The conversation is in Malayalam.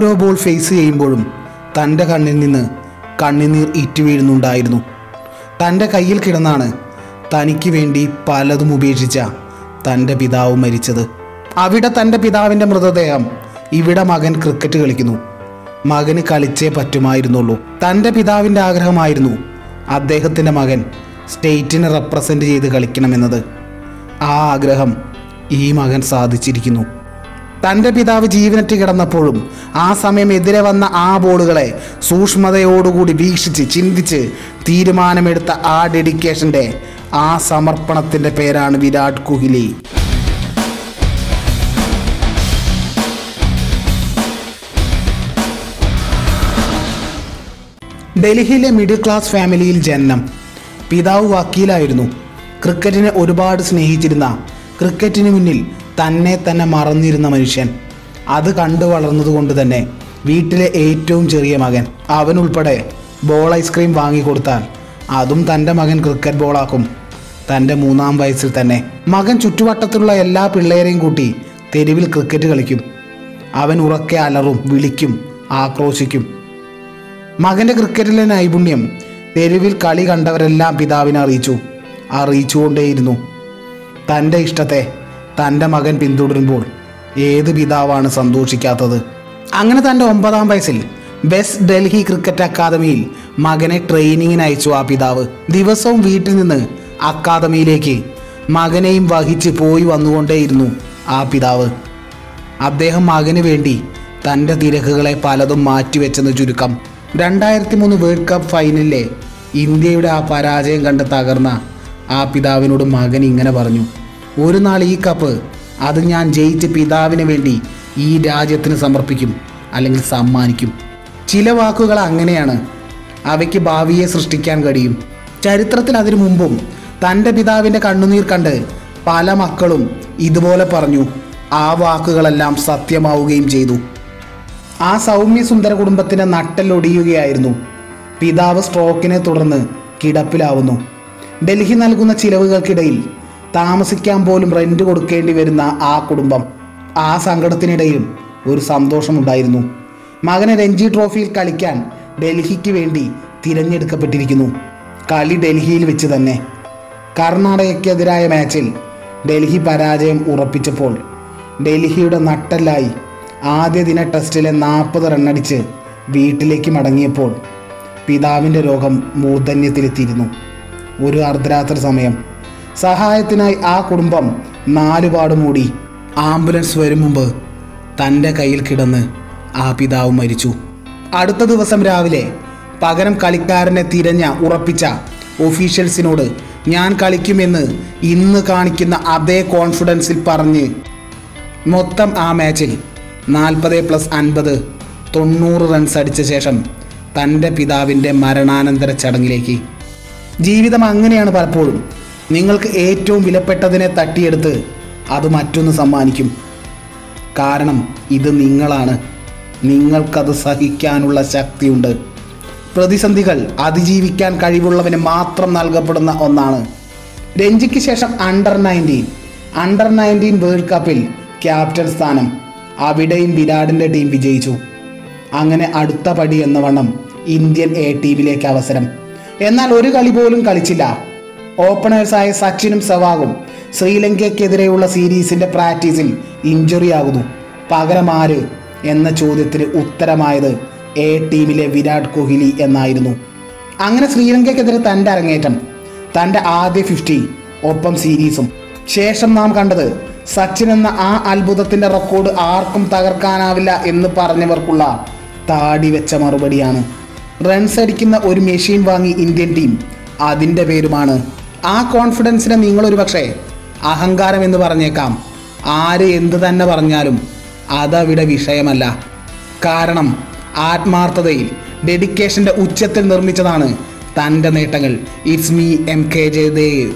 ഓരോ ബോൾ ഫേസ് ചെയ്യുമ്പോഴും തന്റെ കണ്ണിൽ നിന്ന് കണ്ണിനീർ ഇറ്റു വീഴുന്നുണ്ടായിരുന്നു. തന്റെ കയ്യിൽ കിടന്നാണ് തനിക്ക് വേണ്ടി പലതും ഉപേക്ഷിച്ച തന്റെ പിതാവ് മരിച്ചത്. അവിടെ തന്റെ പിതാവിന്റെ മൃതദേഹം ഇവിടെ മകൻ ക്രിക്കറ്റ് കളിക്കുന്നു. മകന് കളിച്ചേ പറ്റുമായിരുന്നുള്ളൂ. തന്റെ പിതാവിന്റെ ആഗ്രഹമായിരുന്നു അദ്ദേഹത്തിന്റെ മകൻ സ്റ്റേറ്റിനെ റെപ്രസെന്റ് ചെയ്ത് കളിക്കണമെന്നത്. ആ ആഗ്രഹം ഈ മകൻ സാധിച്ചിരിക്കുന്നു. തന്റെ പിതാവ് ജീവനറ്റ് കിടന്നപ്പോഴും ആ സമയം എതിരെ വന്ന ആ ബോളുകളെ സൂക്ഷ്മതയോടുകൂടി വീക്ഷിച്ച് ചിന്തിച്ച് തീരുമാനമെടുത്ത ആ ഡെഡിക്കേഷന്റെ ആ സമർപ്പണത്തിന്റെ പേരാണ് വിരാട് കോഹ്ലി. ഡൽഹിയിലെ മിഡിൽ ക്ലാസ് ഫാമിലിയിൽ ജനനം. പിതാവ് വക്കീലായിരുന്നു. ക്രിക്കറ്റിനെ ഒരുപാട് സ്നേഹിച്ചിരുന്ന ക്രിക്കറ്റിന് മുന്നിൽ തന്നെ തന്നെ മറന്നിരുന്ന മനുഷ്യൻ. അത് കണ്ടു വളർന്നതുകൊണ്ട് തന്നെ വീട്ടിലെ ഏറ്റവും ചെറിയ മകൻ അവനുൾപ്പെടെ ബോൾ ഐസ്ക്രീം വാങ്ങിക്കൊടുത്താൽ അതും തന്റെ മകൻ ക്രിക്കറ്റ് ബോളാക്കും തന്റെ മൂന്നാം വയസ്സിൽ തന്നെ മകൻ ചുറ്റുവട്ടത്തുള്ള എല്ലാ പിള്ളേരെയും കൂട്ടി തെരുവിൽ ക്രിക്കറ്റ് കളിക്കും. അവൻ ഉറക്കെ അലറും വിളിക്കും ആക്രോശിക്കും. മകന്റെ ക്രിക്കറ്റിലെ നൈപുണ്യം തെരുവിൽ കളി കണ്ടവരെല്ലാം പിതാവിനെ അറിയിച്ചു. അറിയിച്ചുകൊണ്ടേയിരുന്നു. തന്റെ ഇഷ്ടത്തെ തന്റെ മകൻ പിന്തുടരുമ്പോൾ ഏത് പിതാവാണ് സന്തോഷിക്കാത്തത്? അങ്ങനെ തന്റെ ഒമ്പതാം വയസ്സിൽ വെസ്റ്റ് ഡൽഹി ക്രിക്കറ്റ് അക്കാദമിയിൽ മകനെ ട്രെയിനിങ്ങിന് അയച്ചു ആ പിതാവ്. ദിവസവും വീട്ടിൽ നിന്ന് അക്കാദമിയിലേക്ക് മകനെയും വഹിച്ച് പോയി വന്നുകൊണ്ടേയിരുന്നു ആ പിതാവ്. അദ്ദേഹം മകന് വേണ്ടി തന്റെ തിരക്കുകളെ പലതും മാറ്റിവെച്ചെന്ന് ചുരുക്കം. രണ്ടായിരത്തി മൂന്ന് വേൾഡ് കപ്പ് ഫൈനലിലെ ഇന്ത്യയുടെ ആ പരാജയം കണ്ട് തകർന്ന ആ പിതാവിനോട് മകൻ ഇങ്ങനെ പറഞ്ഞു. ഒരു നാൾ ഈ കപ്പ് അത് ഞാൻ ജയിച്ച പിതാവിന് വേണ്ടി ഈ രാജ്യത്തിന് സമർപ്പിക്കും അല്ലെങ്കിൽ സമ്മാനിക്കും. ചില വാക്കുകൾ അങ്ങനെയാണ്. അവയ്ക്ക് ഭാവിയെ സൃഷ്ടിക്കാൻ കഴിയും. ചരിത്രത്തിൽ അതിനു മുമ്പും തന്റെ പിതാവിന്റെ കണ്ണുനീർ കണ്ട് പല മക്കളും ഇതുപോലെ പറഞ്ഞു. ആ വാക്കുകളെല്ലാം സത്യമാവുകയും ചെയ്തു. ആ സൗമ്യ സുന്ദര കുടുംബത്തിന്റെ നട്ടലൊടിയുകയായിരുന്നു പിതാവ് സ്ട്രോക്കിനെ തുടർന്ന് കിടപ്പിലാവുന്നു. ഡൽഹി നൽകുന്ന ചിലവുകൾക്കിടയിൽ താമസിക്കാൻ പോലും റെന്റ് കൊടുക്കേണ്ടി വരുന്ന ആ കുടുംബം ആ സങ്കടത്തിനിടയിലും ഒരു സന്തോഷമുണ്ടായിരുന്നു. മകനെ രഞ്ജി ട്രോഫിയിൽ കളിക്കാൻ ഡൽഹിക്ക് വേണ്ടി തിരഞ്ഞെടുക്കപ്പെട്ടിരിക്കുന്നു. കളി ഡൽഹിയിൽ വെച്ച് തന്നെ. കർണാടകയ്ക്കെതിരായ മാച്ചിൽ ഡൽഹി പരാജയം ഉറപ്പിച്ചപ്പോൾ ഡൽഹിയുടെ നട്ടല്ലായി ആദ്യ ദിന ടെസ്റ്റിലെ നാൽപ്പത് റണ്ണടിച്ച് വീട്ടിലേക്ക് മടങ്ങിയപ്പോൾ പിതാവിന്റെ രോഗം മൂർധന്യത്തിലെത്തിയിരുന്നു. ഒരു അർദ്ധരാത്രി സമയം സഹായത്തിനായി ആ കുടുംബം നാലുപാട് മൂടി ആംബുലൻസ് വരും മുമ്പ് തന്റെ കയ്യിൽ കിടന്ന് ആ പിതാവ് മരിച്ചു. അടുത്ത ദിവസം രാവിലെ പകരം കളിക്കാരനെ തിരഞ്ഞ ഉറപ്പിച്ച ഒഫീഷ്യൽസിനോട് ഞാൻ കളിക്കുമെന്ന് ഇന്ന് കാണിക്കുന്ന അതേ കോൺഫിഡൻസിൽ പറഞ്ഞ് മൊത്തം ആ മാച്ചിൽ നാൽപ്പത് പ്ലസ് അൻപത് തൊണ്ണൂറ് റൺസ് അടിച്ച ശേഷം തന്റെ പിതാവിന്റെ മരണാനന്തര ചടങ്ങിലേക്ക്. ജീവിതം അങ്ങനെയാണ് പലപ്പോഴും. നിങ്ങൾക്ക് ഏറ്റവും വിലപ്പെട്ടതിനെ തട്ടിയെടുത്ത് അത് മറ്റൊന്ന് സമ്മാനിക്കും. കാരണം ഇത് നിങ്ങളാണ്. നിങ്ങൾക്കത് സഹിക്കാനുള്ള ശക്തിയുണ്ട്. പ്രതിസന്ധികൾ അതിജീവിക്കാൻ കഴിവുള്ളവന് മാത്രം നൽകപ്പെടുന്ന ഒന്നാണ്. രഞ്ജിക്ക് ശേഷം under nineteen under nineteen world കപ്പിൽ ക്യാപ്റ്റൻ സ്ഥാനം അവിടെയും വിരാടിന്റെ ടീം വിജയിച്ചു. അങ്ങനെ അടുത്ത പടി എന്ന വണ്ണം ഇന്ത്യൻ എ ടീമിലേക്ക് അവസരം. എന്നാൽ ഒരു കളി പോലും കളിച്ചില്ല. ഓപ്പണേഴ്സായ സച്ചിനും സെവാഗും ശ്രീലങ്കയ്ക്കെതിരെയുള്ള സീരീസിന്റെ പ്രാക്ടീസിൽ ഇഞ്ചുറി ആകുന്നു പകരമാര് എന്ന ചോദ്യത്തിന് ഉത്തരമായത് എ ടീമിലെ വിരാട് കോഹ്ലി എന്നായിരുന്നു. അങ്ങനെ ശ്രീലങ്കയ്ക്കെതിരെ തന്റെ അരങ്ങേറ്റം തന്റെ ആദ്യ ഫിഫ്റ്റി ഒപ്പം സീരീസും. ശേഷം നാം കണ്ടത് സച്ചിൻ എന്ന ആ അത്ഭുതത്തിന്റെ റെക്കോർഡ് ആർക്കും തകർക്കാനാവില്ല എന്ന് പറഞ്ഞവർക്കുള്ള താടി വെച്ച മറുപടിയാണ്. റൺസ് അടിക്കുന്ന ഒരു മെഷീൻ വാങ്ങി ഇന്ത്യൻ ടീം അതിന്റെ പേരുമാണ് ആ കോൺഫിഡൻസിനെ നിങ്ങളൊരു പക്ഷേ അഹങ്കാരം എന്ന് പറഞ്ഞേക്കാം. ആര് എന്ത് തന്നെ പറഞ്ഞാലും അതവിടെ വിഷയമല്ല. കാരണം ആത്മാർത്ഥതയിൽ ഡെഡിക്കേഷന്റെ ഉച്ചത്തിൽ നിർമ്മിച്ചതാണ് തന്റെ നേട്ടങ്ങൾ. It's me M K Jayadev